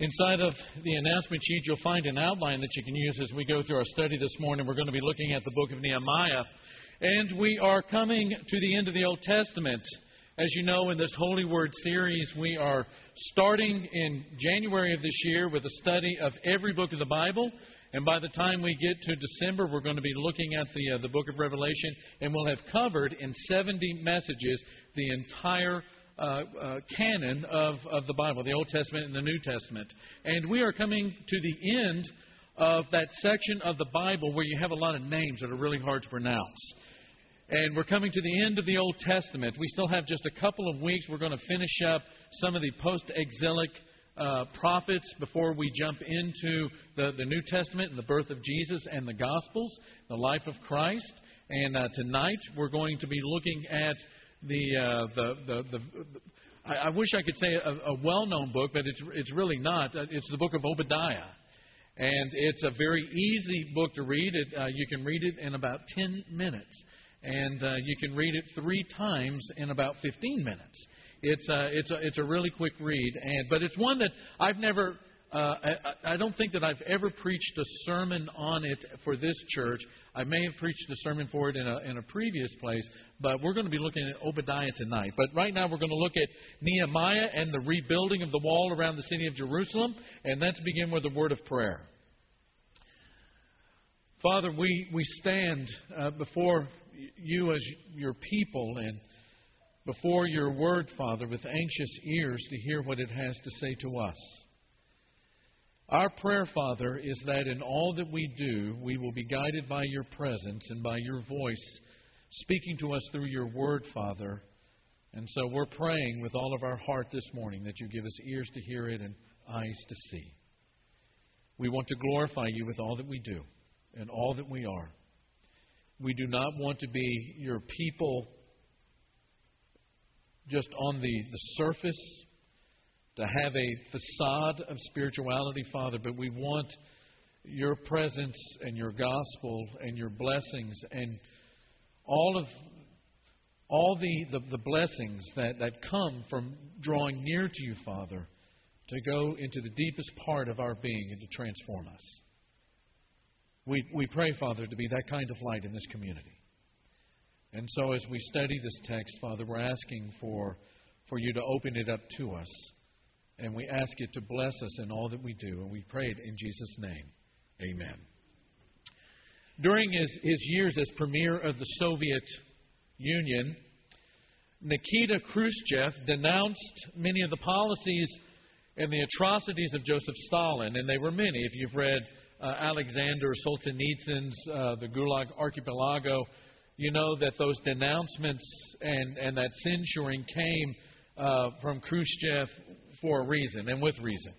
Inside of the announcement sheet, you'll find an outline that you can use as we go through our study this morning. We're going to be looking at the book of Nehemiah. And we are coming to the end of the Old Testament. As you know, in this Holy Word series, we are starting in January of this year with a study of every book of the Bible. And by the time we get to December, we're going to be looking at the, uh, the book of Revelation, and we'll have covered in 70 messages the entire uh, uh, canon of, of the Bible, the Old Testament and the New Testament. And we are coming to the end of that section of the Bible where you have a lot of names that are really hard to pronounce. And we're coming to the end of the Old Testament. We still have just a couple of weeks. We're going to finish up some of the post exilic uh, prophets before we jump into the, the New Testament and the birth of Jesus and the Gospels, the life of Christ. And uh, tonight we're going to be looking at the, uh, the, the, the, I, I wish I could say a, a well known book, but it's, it's really not. Uh, it's the book of Obadiah. And it's a very easy book to read. It, uh, you can read it in about 10 minutes. And uh, you can read it three times in about 15 minutes. It's a, uh, it's a, it's a really quick read. And, but it's one that I've never uh, I, I, don't think that I've ever preached a sermon on it for this church. I may have preached a sermon for it in a, in a previous place, but we're going to be looking at Obadiah tonight. But right now we're going to look at Nehemiah and the rebuilding of the wall around the city of Jerusalem, and let's begin with a word of prayer. Father, we, we stand uh, before you as your people and before your word, Father, with anxious ears to hear what it has to say to us. Our prayer, Father, is that in all that we do, we will be guided by your presence and by your voice speaking to us through your word, Father. And so we're praying with all of our heart this morning that you give us ears to hear it and eyes to see. We want to glorify you with all that we do and all that we are. We do not want to be your people just on the, the surface to have a facade of spirituality, Father, but we want your presence and your gospel and your blessings and all of all the, the, the, blessings that, that come from drawing near to you, Father, to go into the deepest part of our being and to transform us. We, we pray, Father, to be that kind of light in this community. And so as we study this text, Father, we're asking for, for you to open it up to us and we ask you to bless us in all that we do. And we pray it in Jesus' name. Amen. During his, his years as premier of the Soviet Union, Nikita Khrushchev denounced many of the policies and the atrocities of Joseph Stalin, and they were many. If you've read uh, Alexander Solzhenitsyn's uh, The Gulag Archipelago, you know that those denouncements and, and that censuring came uh, from Khrushchev for a reason and with reason.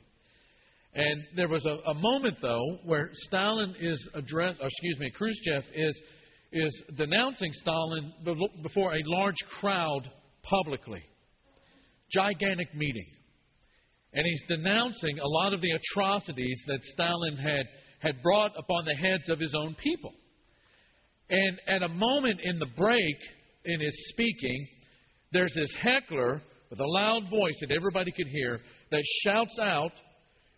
And there was a, a moment, though, where Stalin is addressed, excuse me, Khrushchev is, is denouncing Stalin before a large crowd publicly. Gigantic meeting. And he's denouncing a lot of the atrocities that Stalin had, had brought upon the heads of his own people. And at a moment in the break in his speaking, there's this heckler with a loud voice that everybody could hear that shouts out,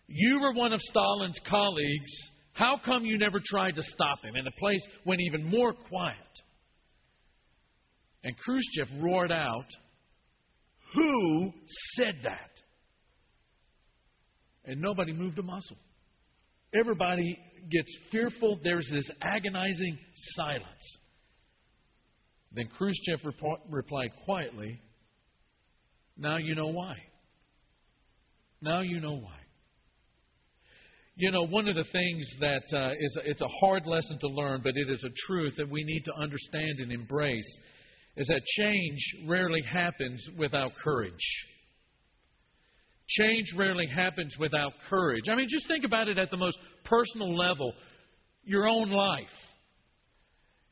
You were one of Stalin's colleagues. How come you never tried to stop him? And the place went even more quiet. And Khrushchev roared out, Who said that? And nobody moved a muscle. Everybody gets fearful. There's this agonizing silence. Then Khrushchev replied quietly, now you know why. Now you know why. You know, one of the things that uh, is it's a hard lesson to learn, but it is a truth that we need to understand and embrace, is that change rarely happens without courage. Change rarely happens without courage. I mean, just think about it at the most personal level your own life.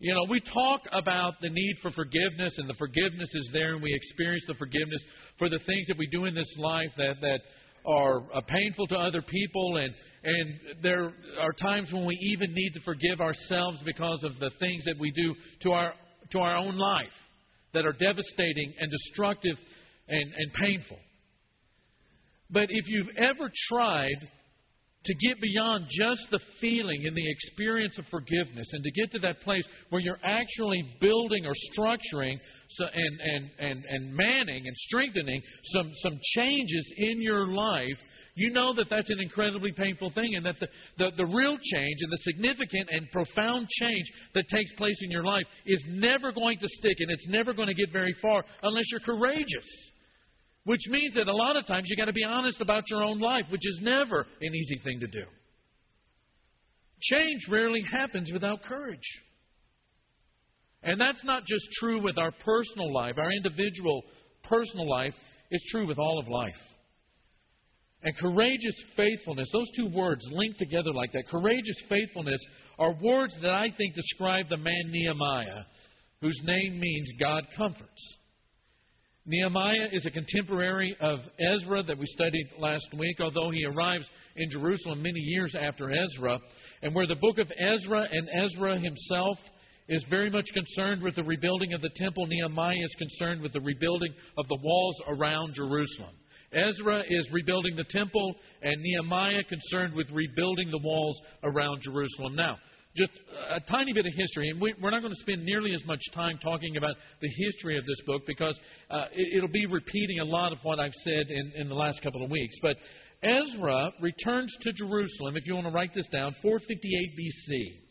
You know, we talk about the need for forgiveness, and the forgiveness is there, and we experience the forgiveness for the things that we do in this life that, that are uh, painful to other people, and, and there are times when we even need to forgive ourselves because of the things that we do to our, to our own life that are devastating and destructive and, and painful. But if you've ever tried to get beyond just the feeling and the experience of forgiveness and to get to that place where you're actually building or structuring so, and, and, and, and manning and strengthening some, some changes in your life, you know that that's an incredibly painful thing and that the, the, the real change and the significant and profound change that takes place in your life is never going to stick and it's never going to get very far unless you're courageous. Which means that a lot of times you've got to be honest about your own life, which is never an easy thing to do. Change rarely happens without courage. And that's not just true with our personal life, our individual personal life, it's true with all of life. And courageous faithfulness, those two words linked together like that, courageous faithfulness, are words that I think describe the man Nehemiah, whose name means God comforts. Nehemiah is a contemporary of Ezra that we studied last week, although he arrives in Jerusalem many years after Ezra. And where the book of Ezra and Ezra himself is very much concerned with the rebuilding of the temple, Nehemiah is concerned with the rebuilding of the walls around Jerusalem. Ezra is rebuilding the temple, and Nehemiah concerned with rebuilding the walls around Jerusalem. Now, just a tiny bit of history, and we, are not going to spend nearly as much time talking about the history of this book because uh, it, will be repeating a lot of what I've said in, in the last couple of weeks. But Ezra returns to Jerusalem, if you want to write this down, 458 BC.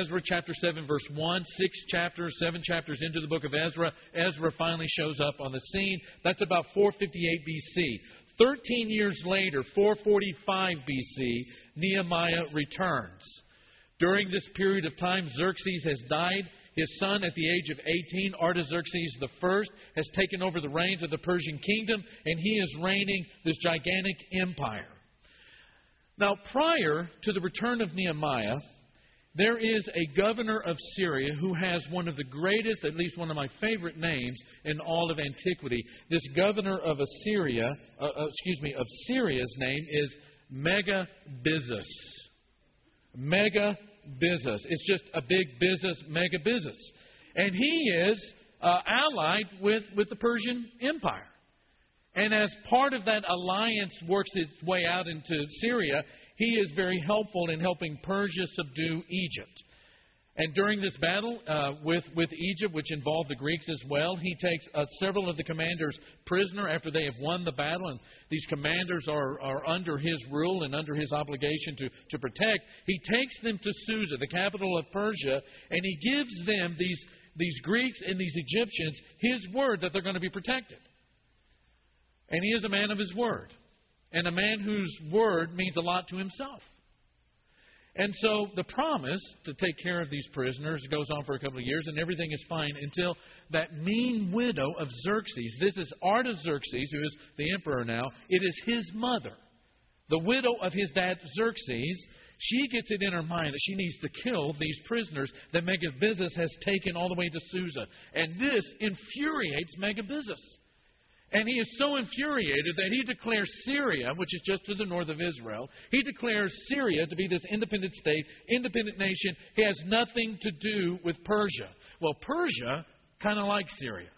Ezra chapter 7, verse 1, six chapters, seven chapters into the book of Ezra. Ezra finally shows up on the scene. That's about 458 BC. Thirteen years later, 445 BC, Nehemiah returns. During this period of time, Xerxes has died. His son, at the age of 18, Artaxerxes I, has taken over the reins of the Persian kingdom, and he is reigning this gigantic empire. Now, prior to the return of Nehemiah, there is a governor of Syria who has one of the greatest, at least one of my favorite names in all of antiquity. This governor of Assyria, uh, uh, excuse me, of Syria's name is Megabyzus. Mega business. It's just a big business, mega business. And he is uh, allied with, with the Persian Empire. And as part of that alliance works its way out into Syria, he is very helpful in helping Persia subdue Egypt. And during this battle uh, with, with Egypt, which involved the Greeks as well, he takes uh, several of the commanders prisoner after they have won the battle. And these commanders are, are under his rule and under his obligation to, to protect. He takes them to Susa, the capital of Persia, and he gives them, these, these Greeks and these Egyptians, his word that they're going to be protected. And he is a man of his word, and a man whose word means a lot to himself. And so the promise to take care of these prisoners goes on for a couple of years, and everything is fine until that mean widow of Xerxes, this is Artaxerxes, who is the emperor now, it is his mother, the widow of his dad Xerxes. She gets it in her mind that she needs to kill these prisoners that Megabyzus has taken all the way to Susa. And this infuriates Megabyzus. And he is so infuriated that he declares Syria, which is just to the north of Israel, he declares Syria to be this independent state, independent nation. He has nothing to do with Persia. Well, Persia kind of likes Syria.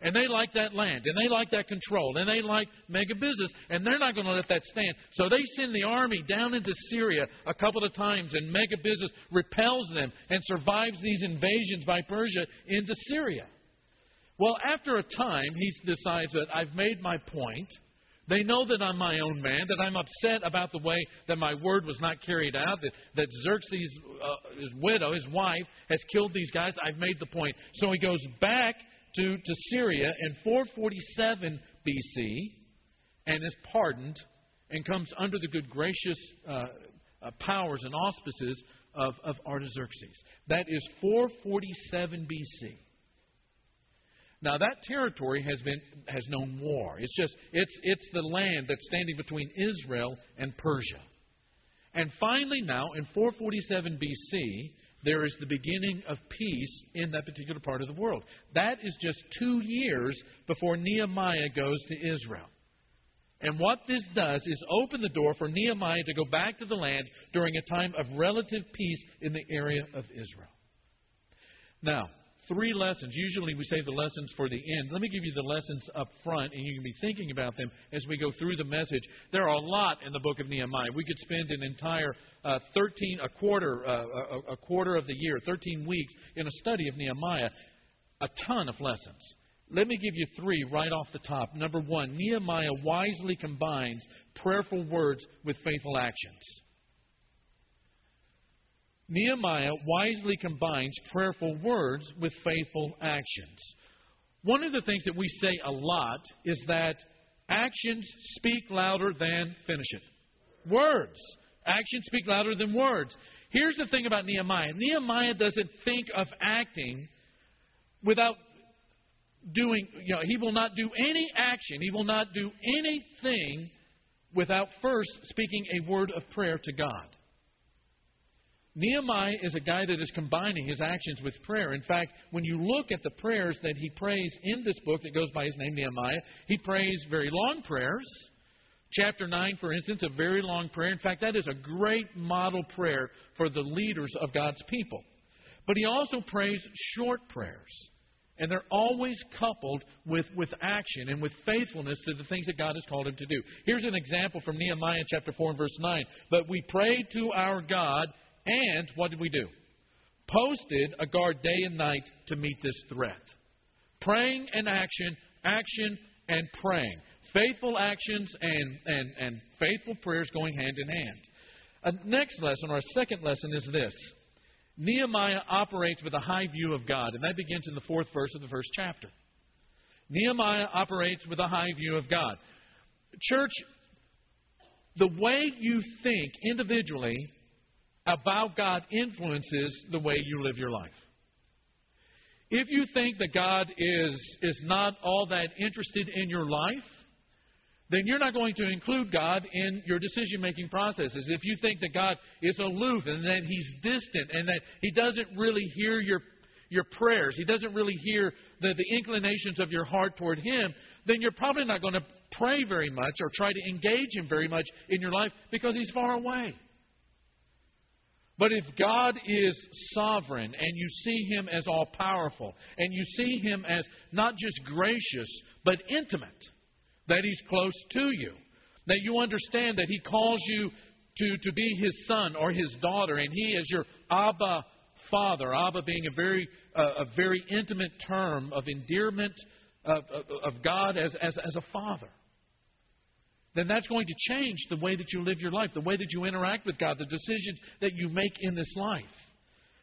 And they like that land, and they like that control, and they like Megabyzus, and they're not going to let that stand. So they send the army down into Syria a couple of times, and Megabyzus repels them and survives these invasions by Persia into Syria. Well, after a time, he decides that I've made my point. They know that I'm my own man, that I'm upset about the way that my word was not carried out, that, that Xerxes' uh, his widow, his wife, has killed these guys. I've made the point. So he goes back to, to Syria in 447 BC and is pardoned and comes under the good gracious uh, uh, powers and auspices of, of Artaxerxes. That is 447 BC. Now that territory has been has known war. It's just it's it's the land that's standing between Israel and Persia. And finally now in 447 BC there is the beginning of peace in that particular part of the world. That is just 2 years before Nehemiah goes to Israel. And what this does is open the door for Nehemiah to go back to the land during a time of relative peace in the area of Israel. Now, three lessons. Usually we save the lessons for the end. Let me give you the lessons up front, and you can be thinking about them as we go through the message. There are a lot in the book of Nehemiah. We could spend an entire uh, 13, a quarter, uh, a, a quarter of the year, 13 weeks in a study of Nehemiah. A ton of lessons. Let me give you three right off the top. Number one, Nehemiah wisely combines prayerful words with faithful actions. Nehemiah wisely combines prayerful words with faithful actions. One of the things that we say a lot is that actions speak louder than finish it. Words. Actions speak louder than words. Here's the thing about Nehemiah Nehemiah doesn't think of acting without doing, you know, he will not do any action, he will not do anything without first speaking a word of prayer to God. Nehemiah is a guy that is combining his actions with prayer. In fact, when you look at the prayers that he prays in this book that goes by his name, Nehemiah, he prays very long prayers. Chapter 9, for instance, a very long prayer. In fact, that is a great model prayer for the leaders of God's people. But he also prays short prayers. And they're always coupled with, with action and with faithfulness to the things that God has called him to do. Here's an example from Nehemiah chapter 4 and verse 9. But we prayed to our God and what did we do? Posted a guard day and night to meet this threat. Praying and action, action and praying. Faithful actions and, and, and faithful prayers going hand in hand. A next lesson, or a second lesson, is this Nehemiah operates with a high view of God, and that begins in the fourth verse of the first chapter. Nehemiah operates with a high view of God. Church, the way you think individually about God influences the way you live your life. If you think that God is, is not all that interested in your life, then you're not going to include God in your decision making processes. If you think that God is aloof and that He's distant and that He doesn't really hear your, your prayers, He doesn't really hear the, the inclinations of your heart toward Him, then you're probably not going to pray very much or try to engage Him very much in your life because He's far away. But if God is sovereign and you see Him as all powerful and you see Him as not just gracious but intimate, that He's close to you, that you understand that He calls you to, to be His son or His daughter and He is your Abba Father, Abba being a very, uh, a very intimate term of endearment of, of, of God as, as, as a father then that's going to change the way that you live your life, the way that you interact with God, the decisions that you make in this life.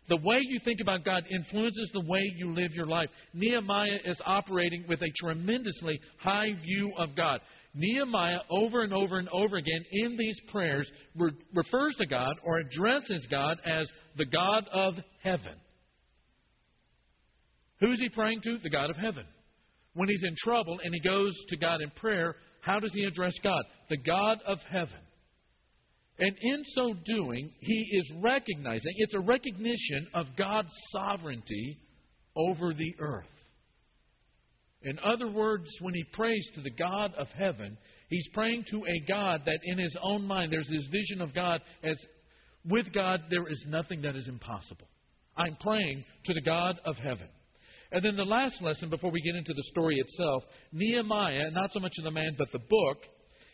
The way you think about God influences the way you live your life. Nehemiah is operating with a tremendously high view of God. Nehemiah, over and over and over again in these prayers, re- refers to God or addresses God as the God of heaven. Who is he praying to? The God of heaven. When he's in trouble and he goes to God in prayer, how does he address God? The God of heaven. And in so doing, he is recognizing, it's a recognition of God's sovereignty over the earth. In other words, when he prays to the God of heaven, he's praying to a God that in his own mind, there's this vision of God as with God, there is nothing that is impossible. I'm praying to the God of heaven. And then the last lesson before we get into the story itself Nehemiah, not so much the man, but the book,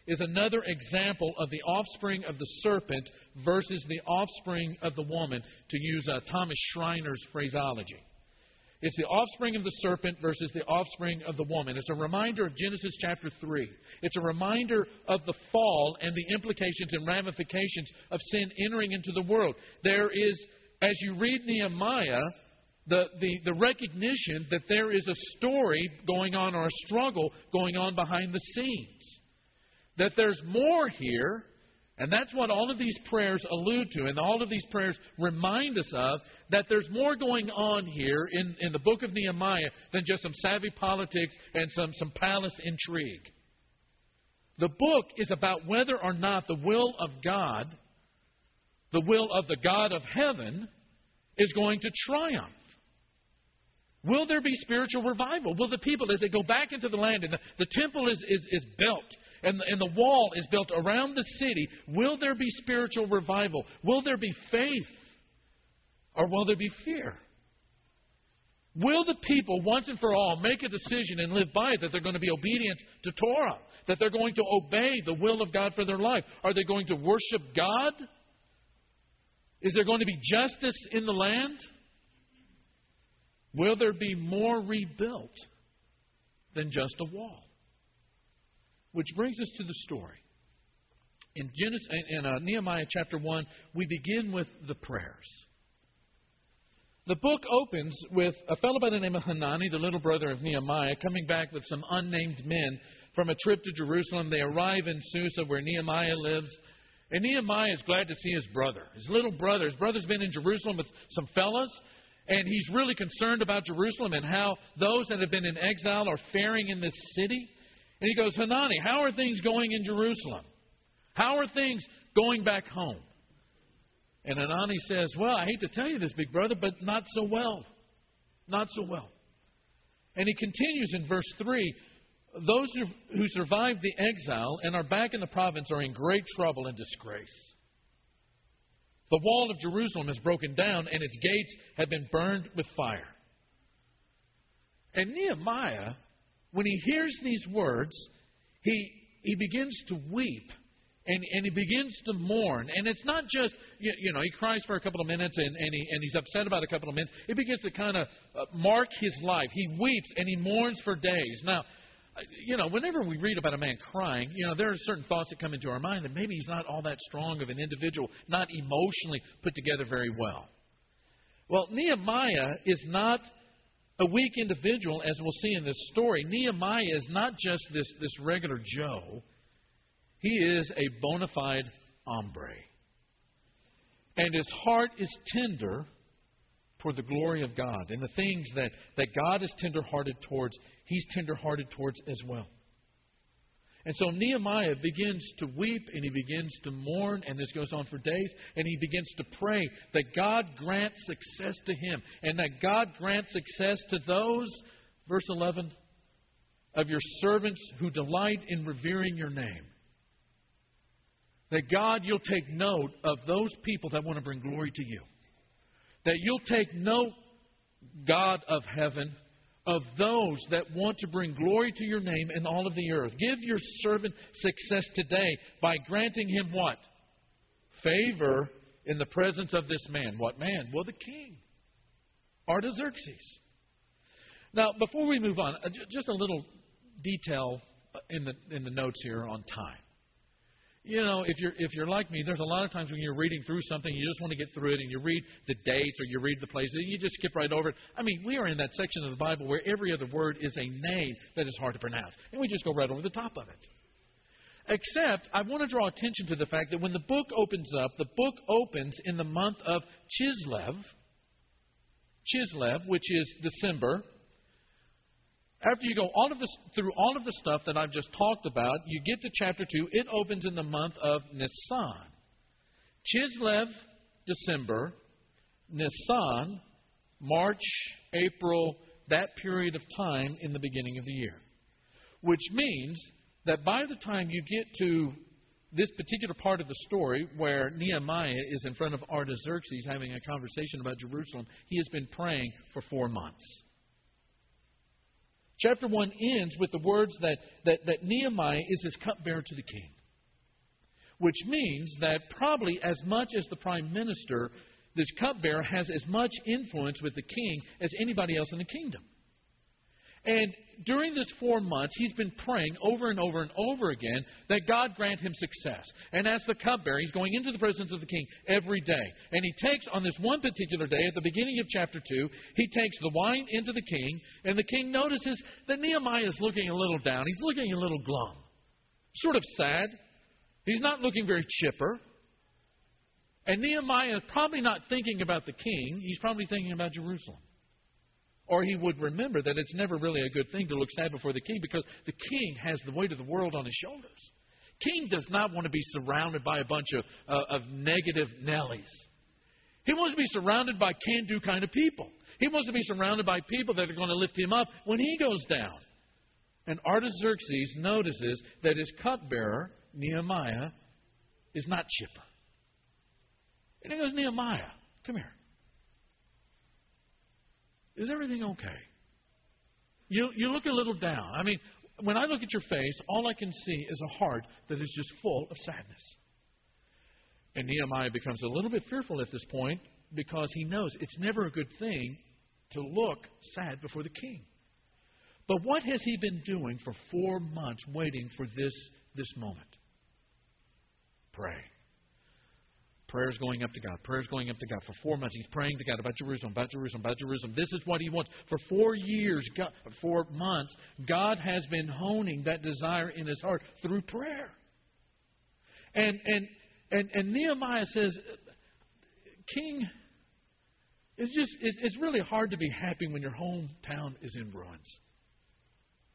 is another example of the offspring of the serpent versus the offspring of the woman, to use uh, Thomas Schreiner's phraseology. It's the offspring of the serpent versus the offspring of the woman. It's a reminder of Genesis chapter 3. It's a reminder of the fall and the implications and ramifications of sin entering into the world. There is, as you read Nehemiah, the, the, the recognition that there is a story going on or a struggle going on behind the scenes. That there's more here, and that's what all of these prayers allude to, and all of these prayers remind us of that there's more going on here in, in the book of Nehemiah than just some savvy politics and some, some palace intrigue. The book is about whether or not the will of God, the will of the God of heaven, is going to triumph. Will there be spiritual revival? Will the people, as they go back into the land and the, the temple is, is, is built and and the wall is built around the city, will there be spiritual revival? Will there be faith? Or will there be fear? Will the people once and for all make a decision and live by it that they're going to be obedient to Torah? That they're going to obey the will of God for their life? Are they going to worship God? Is there going to be justice in the land? Will there be more rebuilt than just a wall? Which brings us to the story. In, Genesis, in uh, Nehemiah chapter 1, we begin with the prayers. The book opens with a fellow by the name of Hanani, the little brother of Nehemiah, coming back with some unnamed men from a trip to Jerusalem. They arrive in Susa, where Nehemiah lives. And Nehemiah is glad to see his brother, his little brother. His brother's been in Jerusalem with some fellows, and he's really concerned about Jerusalem and how those that have been in exile are faring in this city. And he goes, Hanani, how are things going in Jerusalem? How are things going back home? And Hanani says, Well, I hate to tell you this, big brother, but not so well. Not so well. And he continues in verse 3 Those who survived the exile and are back in the province are in great trouble and disgrace. The wall of Jerusalem is broken down, and its gates have been burned with fire. And Nehemiah, when he hears these words, he, he begins to weep and, and he begins to mourn. And it's not just, you, you know, he cries for a couple of minutes and, and, he, and he's upset about a couple of minutes. It begins to kind of uh, mark his life. He weeps and he mourns for days. Now, you know, whenever we read about a man crying, you know, there are certain thoughts that come into our mind that maybe he's not all that strong of an individual, not emotionally put together very well. Well, Nehemiah is not a weak individual, as we'll see in this story. Nehemiah is not just this, this regular Joe. He is a bona fide hombre. And his heart is tender toward the glory of God. And the things that, that God is tenderhearted towards, he's tenderhearted towards as well. And so Nehemiah begins to weep and he begins to mourn, and this goes on for days, and he begins to pray that God grant success to him, and that God grant success to those, verse 11, of your servants who delight in revering your name. That God, you'll take note of those people that want to bring glory to you. That you'll take note, God of heaven, of those that want to bring glory to your name in all of the earth. Give your servant success today by granting him what? Favor in the presence of this man. What man? Well, the king, Artaxerxes. Now, before we move on, uh, just a little detail in the, in the notes here on time. You know, if you're if you're like me, there's a lot of times when you're reading through something, you just want to get through it, and you read the dates or you read the places, and you just skip right over it. I mean, we are in that section of the Bible where every other word is a name that is hard to pronounce, and we just go right over the top of it. Except, I want to draw attention to the fact that when the book opens up, the book opens in the month of Chislev, Chislev, which is December, after you go all of this, through all of the stuff that I've just talked about, you get to chapter 2. It opens in the month of Nisan. Chislev, December. Nisan, March, April, that period of time in the beginning of the year. Which means that by the time you get to this particular part of the story where Nehemiah is in front of Artaxerxes having a conversation about Jerusalem, he has been praying for four months. Chapter 1 ends with the words that, that, that Nehemiah is his cupbearer to the king. Which means that probably as much as the prime minister, this cupbearer has as much influence with the king as anybody else in the kingdom. And during this four months, he's been praying over and over and over again that God grant him success. And as the cupbearer, he's going into the presence of the king every day. And he takes, on this one particular day, at the beginning of chapter 2, he takes the wine into the king, and the king notices that Nehemiah is looking a little down. He's looking a little glum, sort of sad. He's not looking very chipper. And Nehemiah is probably not thinking about the king, he's probably thinking about Jerusalem. Or he would remember that it's never really a good thing to look sad before the king because the king has the weight of the world on his shoulders. King does not want to be surrounded by a bunch of, uh, of negative Nellies. He wants to be surrounded by can do kind of people. He wants to be surrounded by people that are going to lift him up when he goes down. And Artaxerxes notices that his cupbearer, Nehemiah, is not chipper. And he goes, Nehemiah, come here. Is everything okay? You, you look a little down. I mean, when I look at your face, all I can see is a heart that is just full of sadness. And Nehemiah becomes a little bit fearful at this point because he knows it's never a good thing to look sad before the king. But what has he been doing for four months waiting for this, this moment? Pray. Prayers going up to God. Prayers going up to God. For four months, he's praying to God about Jerusalem, about Jerusalem, about Jerusalem. This is what he wants. For four years, God, four months, God has been honing that desire in his heart through prayer. And and and, and Nehemiah says, King, it's just it's, it's really hard to be happy when your hometown is in ruins,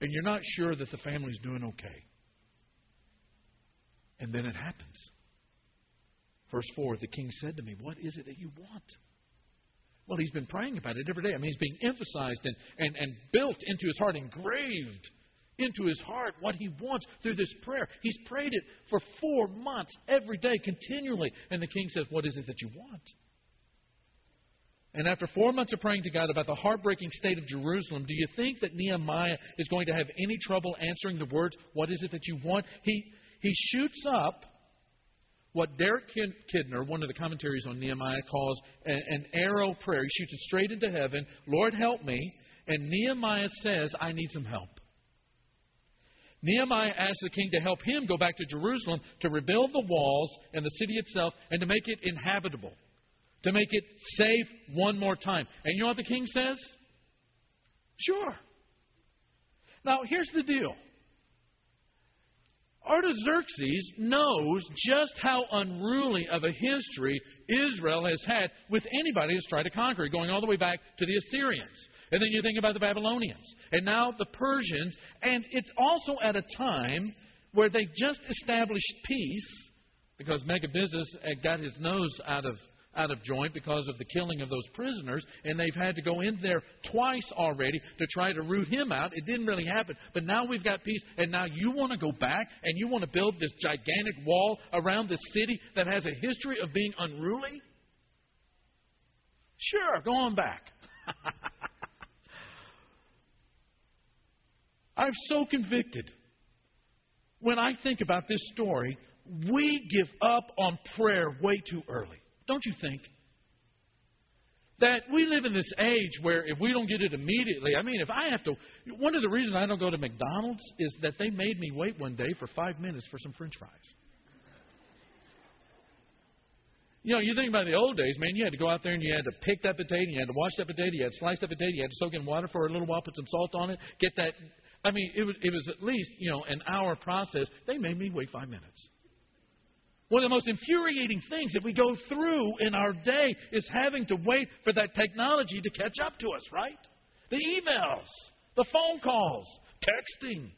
and you're not sure that the family's doing okay. And then it happens. Verse 4 The king said to me, What is it that you want? Well, he's been praying about it every day. I mean, he's being emphasized and, and, and built into his heart, engraved into his heart what he wants through this prayer. He's prayed it for four months, every day, continually. And the king says, What is it that you want? And after four months of praying to God about the heartbreaking state of Jerusalem, do you think that Nehemiah is going to have any trouble answering the words, What is it that you want? He, he shoots up what Derek Kidner, one of the commentaries on Nehemiah, calls an arrow prayer. He shoots it straight into heaven. Lord, help me. And Nehemiah says, I need some help. Nehemiah asks the king to help him go back to Jerusalem to rebuild the walls and the city itself and to make it inhabitable, to make it safe one more time. And you know what the king says? Sure. Now, here's the deal Artaxerxes knows just how unruly of a history Israel has had with anybody who's tried to conquer it, going all the way back to the Assyrians. And then you think about the Babylonians. And now the Persians. And it's also at a time where they just established peace because Megabusiness got his nose out of out of joint because of the killing of those prisoners, and they've had to go in there twice already to try to root him out. It didn't really happen. But now we've got peace, and now you want to go back and you want to build this gigantic wall around this city that has a history of being unruly? Sure, go on back. I'm so convicted. When I think about this story, we give up on prayer way too early. Don't you think? That we live in this age where if we don't get it immediately, I mean, if I have to, one of the reasons I don't go to McDonald's is that they made me wait one day for five minutes for some french fries. You know, you think about the old days, man, you had to go out there and you had to pick that potato, you had to wash that potato, you had to slice that potato, you had to soak it in water for a little while, put some salt on it, get that. I mean, it was, it was at least, you know, an hour process. They made me wait five minutes. One of the most infuriating things that we go through in our day is having to wait for that technology to catch up to us, right? The emails, the phone calls, texting.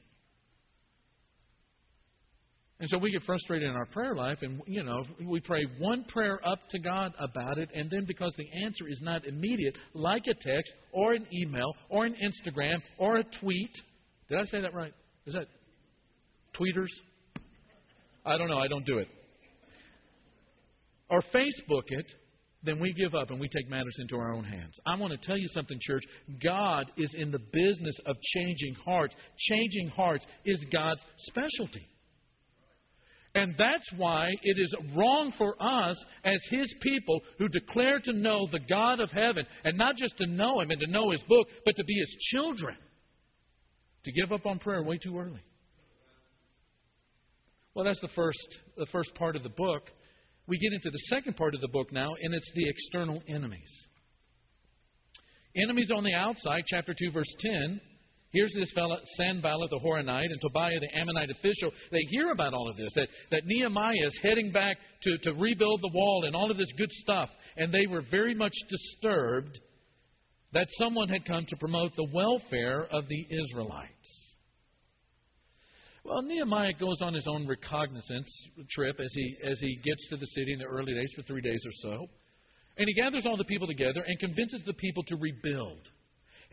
And so we get frustrated in our prayer life, and you know, we pray one prayer up to God about it, and then because the answer is not immediate, like a text or an email or an Instagram or a tweet. Did I say that right? Is that tweeters? I don't know. I don't do it or Facebook it, then we give up and we take matters into our own hands. I want to tell you something, church. God is in the business of changing hearts. Changing hearts is God's specialty. And that's why it is wrong for us as His people who declare to know the God of heaven, and not just to know Him and to know His book, but to be His children, to give up on prayer way too early. Well, that's the first, the first part of the book we get into the second part of the book now, and it's the external enemies. Enemies on the outside, chapter 2, verse 10. Here's this fellow, Sanballat the Horonite and Tobiah the Ammonite official. They hear about all of this, that, that Nehemiah is heading back to, to rebuild the wall and all of this good stuff. And they were very much disturbed that someone had come to promote the welfare of the Israelites. Well, Nehemiah goes on his own recognizance trip as he, as he gets to the city in the early days for three days or so. And he gathers all the people together and convinces the people to rebuild.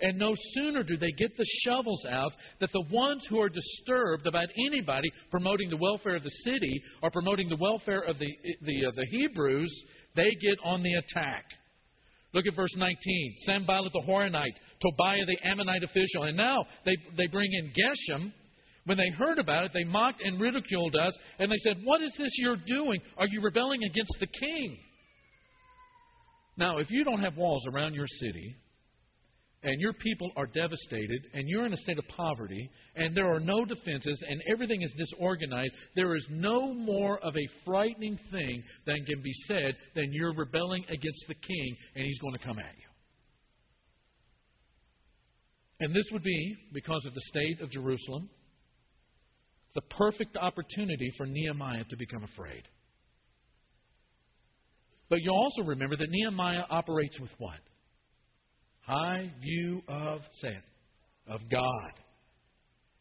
And no sooner do they get the shovels out that the ones who are disturbed about anybody promoting the welfare of the city or promoting the welfare of the, the, uh, the Hebrews, they get on the attack. Look at verse 19. Sanballat the Horonite, Tobiah the Ammonite official. And now they, they bring in Geshem. When they heard about it, they mocked and ridiculed us, and they said, What is this you're doing? Are you rebelling against the king? Now, if you don't have walls around your city, and your people are devastated, and you're in a state of poverty, and there are no defenses, and everything is disorganized, there is no more of a frightening thing than can be said than you're rebelling against the king, and he's going to come at you. And this would be, because of the state of Jerusalem, the perfect opportunity for Nehemiah to become afraid. But you also remember that Nehemiah operates with what? High view of, say it, of God.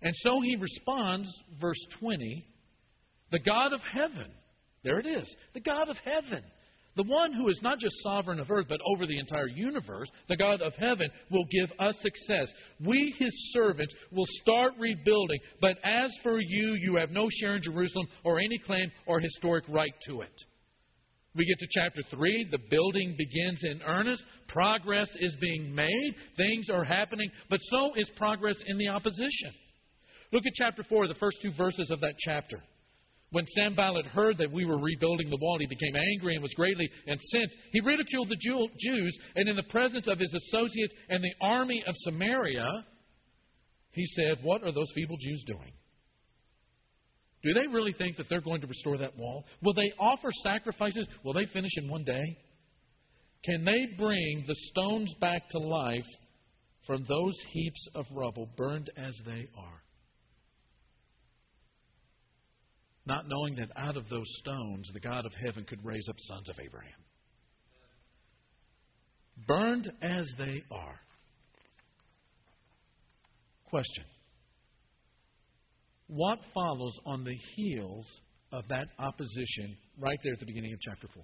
And so he responds, verse 20, the God of heaven. There it is. The God of heaven. The one who is not just sovereign of earth, but over the entire universe, the God of heaven, will give us success. We, his servants, will start rebuilding. But as for you, you have no share in Jerusalem or any claim or historic right to it. We get to chapter 3, the building begins in earnest. Progress is being made. Things are happening, but so is progress in the opposition. Look at chapter 4, the first two verses of that chapter. When Sanballat heard that we were rebuilding the wall, he became angry and was greatly incensed. He ridiculed the Jews, and in the presence of his associates and the army of Samaria, he said, What are those feeble Jews doing? Do they really think that they're going to restore that wall? Will they offer sacrifices? Will they finish in one day? Can they bring the stones back to life from those heaps of rubble, burned as they are? Not knowing that out of those stones the God of heaven could raise up sons of Abraham. Burned as they are. Question what follows on the heels of that opposition right there at the beginning of chapter 4?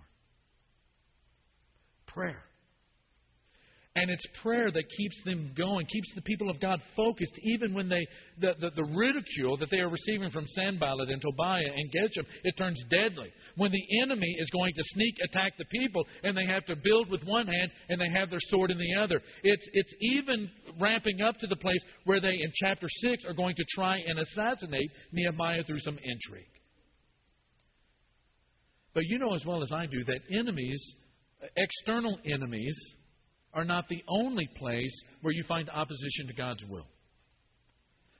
Prayer. And it's prayer that keeps them going, keeps the people of God focused, even when they the, the, the, ridicule that they are receiving from Sanballat and Tobiah and Geshem, it turns deadly. When the enemy is going to sneak attack the people and they have to build with one hand and they have their sword in the other. It's, it's even ramping up to the place where they, in chapter 6, are going to try and assassinate Nehemiah through some intrigue. But you know as well as I do that enemies, external enemies, are not the only place where you find opposition to God's will.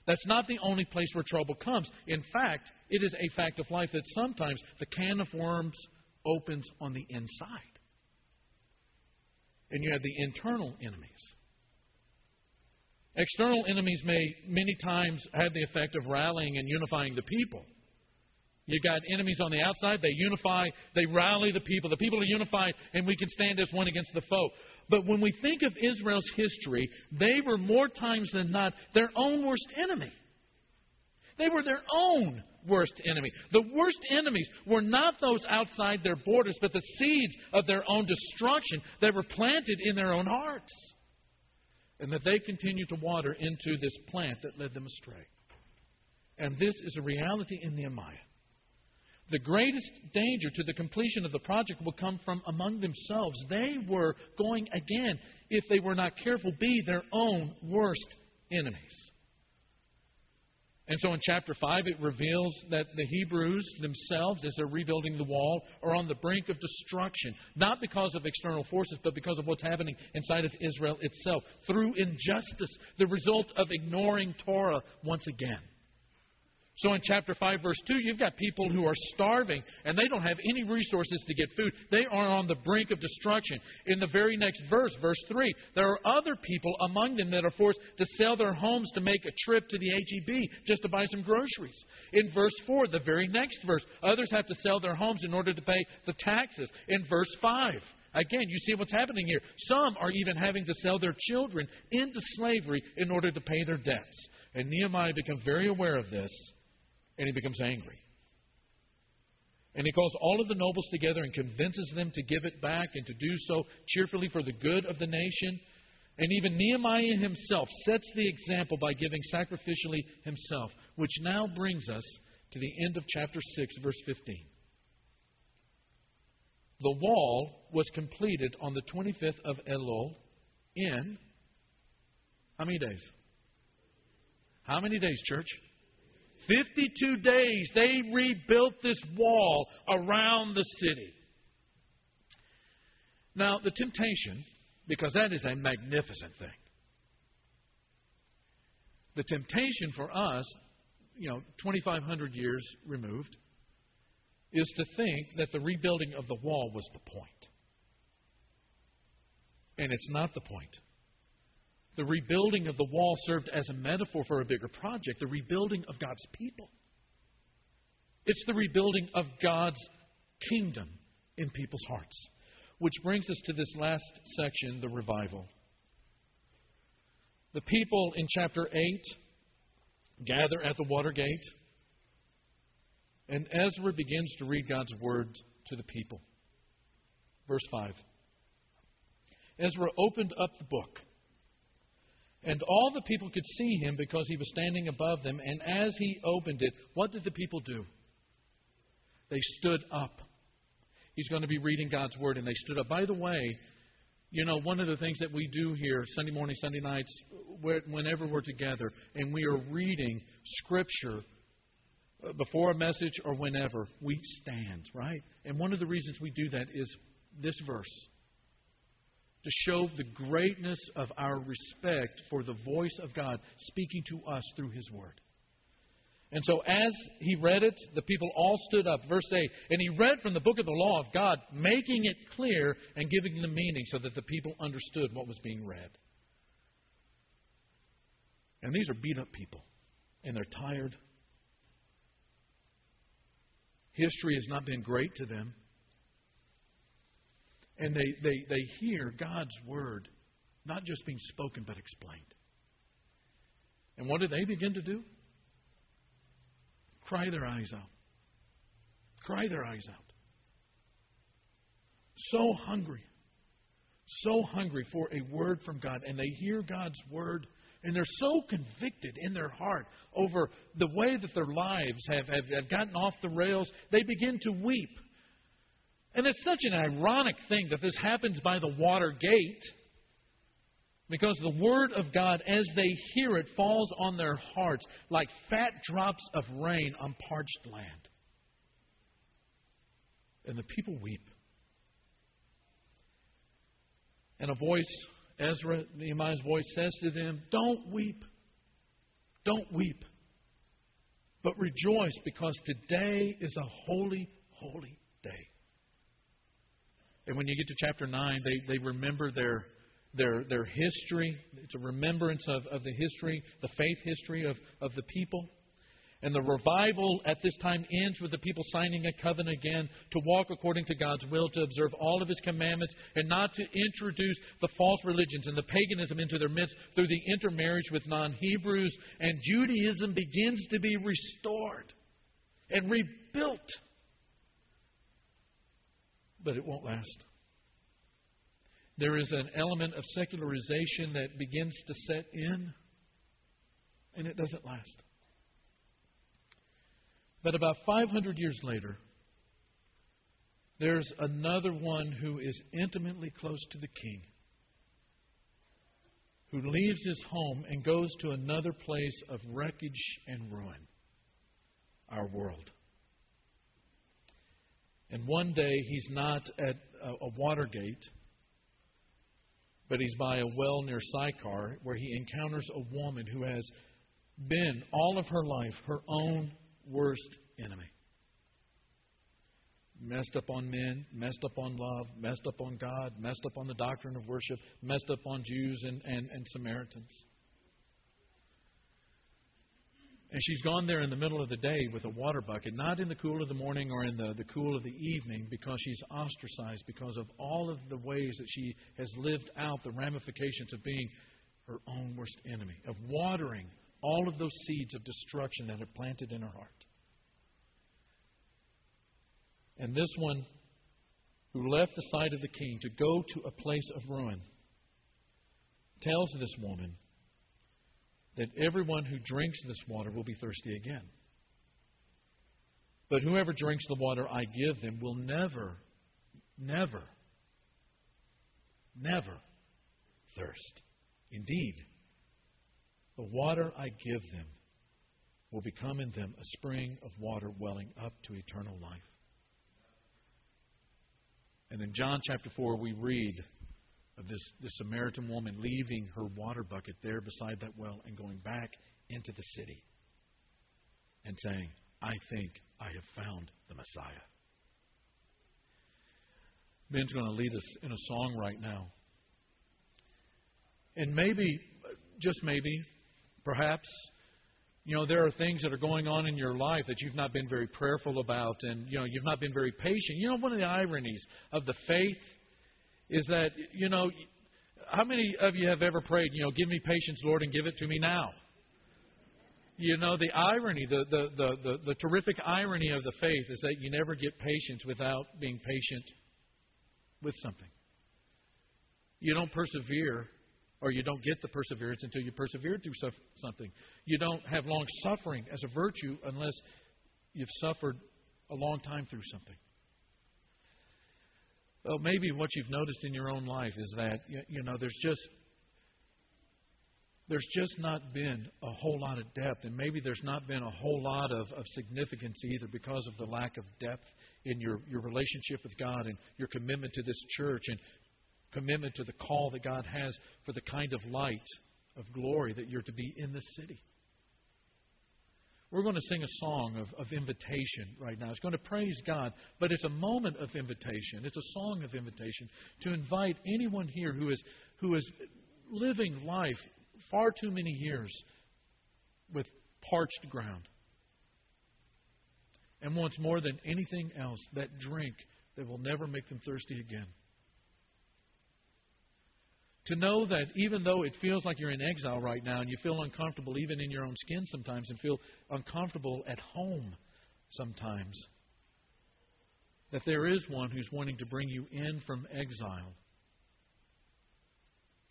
That's not the only place where trouble comes. In fact, it is a fact of life that sometimes the can of worms opens on the inside. And you have the internal enemies. External enemies may many times have the effect of rallying and unifying the people. You've got enemies on the outside. They unify, they rally the people. The people are unified, and we can stand as one against the foe. But when we think of Israel's history, they were more times than not their own worst enemy. They were their own worst enemy. The worst enemies were not those outside their borders, but the seeds of their own destruction that were planted in their own hearts. And that they continued to water into this plant that led them astray. And this is a reality in Nehemiah the greatest danger to the completion of the project will come from among themselves. They were going again, if they were not careful, be their own worst enemies. And so in chapter 5, it reveals that the Hebrews themselves, as they're rebuilding the wall, are on the brink of destruction. Not because of external forces, but because of what's happening inside of Israel itself. Through injustice, the result of ignoring Torah once again. So in chapter 5, verse 2, you've got people who are starving and they don't have any resources to get food. They are on the brink of destruction. In the very next verse, verse 3, there are other people among them that are forced to sell their homes to make a trip to the HEB just to buy some groceries. In verse 4, the very next verse, others have to sell their homes in order to pay the taxes. In verse 5, Again, you see what's happening here. Some are even having to sell their children into slavery in order to pay their debts. And Nehemiah becomes very aware of this and he becomes angry. And he calls all of the nobles together and convinces them to give it back and to do so cheerfully for the good of the nation. And even Nehemiah himself sets the example by giving sacrificially himself, which now brings us to the end of chapter 6, verse 15. the wall was completed on the 25th of Elul in how many days? How many days, church? 52 days. They rebuilt this wall around the city. Now, the temptation, because that is a magnificent thing, the temptation for us, you know, 2,500 years removed, is to think that the rebuilding of the wall was the point. And it's not the point. The rebuilding of the wall served as a metaphor for a bigger project, the rebuilding of God's people. It's the rebuilding of God's kingdom in people's hearts. Which brings us to this last section, the revival. The people in chapter 8 gather at the water gate, and Ezra begins to read God's word to the people. Verse 5 Ezra opened up the book, and all the people could see him because he was standing above them. And as he opened it, what did the people do? They stood up. He's going to be reading God's word, and they stood up. By the way, you know, one of the things that we do here Sunday morning, Sunday nights, whenever we're together, and we are reading Scripture uh, before a message or whenever, we stand, right? And one of the reasons we do that is this verse to show the greatness of our respect for the voice of God speaking to us through His Word. And so, as he read it, the people all stood up. Verse 8. And he read from the book of the law of God, making it clear and giving the meaning so that the people understood what was being read. And these are beat up people, and they're tired. History has not been great to them. And they, they, they hear God's word not just being spoken, but explained. And what do they begin to do? cry their eyes out. Cry their eyes out. So hungry. So hungry for a word from God. And they hear God's word and they're so convicted in their heart over the way that their lives have, have, have, gotten off the rails, they begin to weep. And it's such an ironic thing that this happens by the water gate. Because the Word of God, as they hear it, falls on their hearts like fat drops of rain on parched land. And the people weep. And a voice, Ezra, Nehemiah's voice, says to them, Don't weep. Don't weep. But rejoice because today is a holy, holy day. And when you get to chapter 9, they, they remember their their, their history. It's a remembrance of, of the history, the faith history of, of the people. And the revival at this time ends with the people signing a covenant again to walk according to God's will, to observe all of His commandments, and not to introduce the false religions and the paganism into their midst through the intermarriage with non Hebrews. And Judaism begins to be restored and rebuilt. But it won't last. There is an element of secularization that begins to set in, and it doesn't last. But about 500 years later, there's another one who is intimately close to the king, who leaves his home and goes to another place of wreckage and ruin our world. And one day he's not at a water gate but he's by a well near Sychar where he encounters a woman who has been all of her life her own worst enemy. Messed up on men, messed up on love, messed up on God, messed up on the doctrine of worship, messed up on Jews and, and, and Samaritans. And she's gone there in the middle of the day with a water bucket, not in the cool of the morning or in the, the cool of the evening, because she's ostracized because of all of the ways that she has lived out the ramifications of being her own worst enemy, of watering all of those seeds of destruction that are planted in her heart. And this one, who left the side of the king to go to a place of ruin, tells this woman, that everyone who drinks this water will be thirsty again. But whoever drinks the water I give them will never never, never thirst. Indeed, the water I give them will become in them a spring of water welling up to eternal life. And in John chapter 4, we read of this, this Samaritan woman leaving her water bucket there beside that well and going back into the city and saying, I think I have found the Messiah. Ben's going to lead us in a song right now. And maybe, just maybe, perhaps, you know, there are things that are going on in your life that you've not been very prayerful about and, you know, you've not been very patient. You know, one of the ironies of the faith is that, you know, how many of you have ever prayed, you know, give me patience, Lord, and give it to me now? You know, the irony, the, the, the, the, the terrific irony of the faith is that you never get patience without being patient with something. You don't persevere or you don't get the perseverance until you persevere through something. You don't have long suffering as a virtue unless you've suffered a long time through something. Well, maybe what you've noticed in your own life is that you know there's just there's just not been a whole lot of depth, and maybe there's not been a whole lot of, of significance either because of the lack of depth in your, your relationship with God and your commitment to this church and commitment to the call that God has for the kind of light of glory that you're to be in this city. We're going to sing a song of, of invitation right now. It's going to praise God, but it's a moment of invitation. It's a song of invitation to invite anyone here who is, who is living life far too many years with parched ground and wants more than anything else that drink that will never make them thirsty again. To know that even though it feels like you're in exile right now and you feel uncomfortable even in your own skin sometimes and feel uncomfortable at home sometimes, that there is one who's wanting to bring you in from exile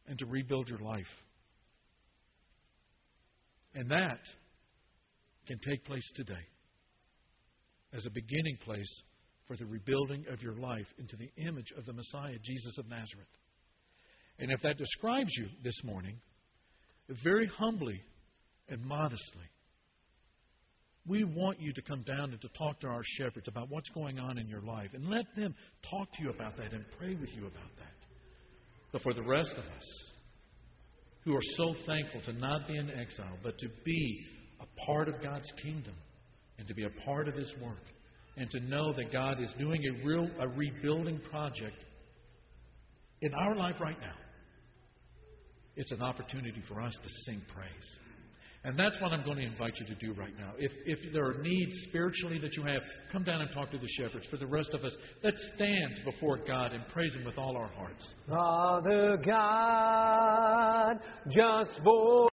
and to rebuild your life. And that can take place today as a beginning place for the rebuilding of your life into the image of the Messiah, Jesus of Nazareth. And if that describes you this morning, very humbly and modestly, we want you to come down and to talk to our shepherds about what's going on in your life and let them talk to you about that and pray with you about that. But for the rest of us who are so thankful to not be in exile, but to be a part of God's kingdom and to be a part of His work and to know that God is doing a real a rebuilding project in our life right now it's an opportunity for us to sing praise. And that's what I'm going to invite you to do right now. If, if there are needs spiritually that you have, come down and talk to the shepherds. For the rest of us, let's stand before God and praise Him with all our hearts. Father God, just for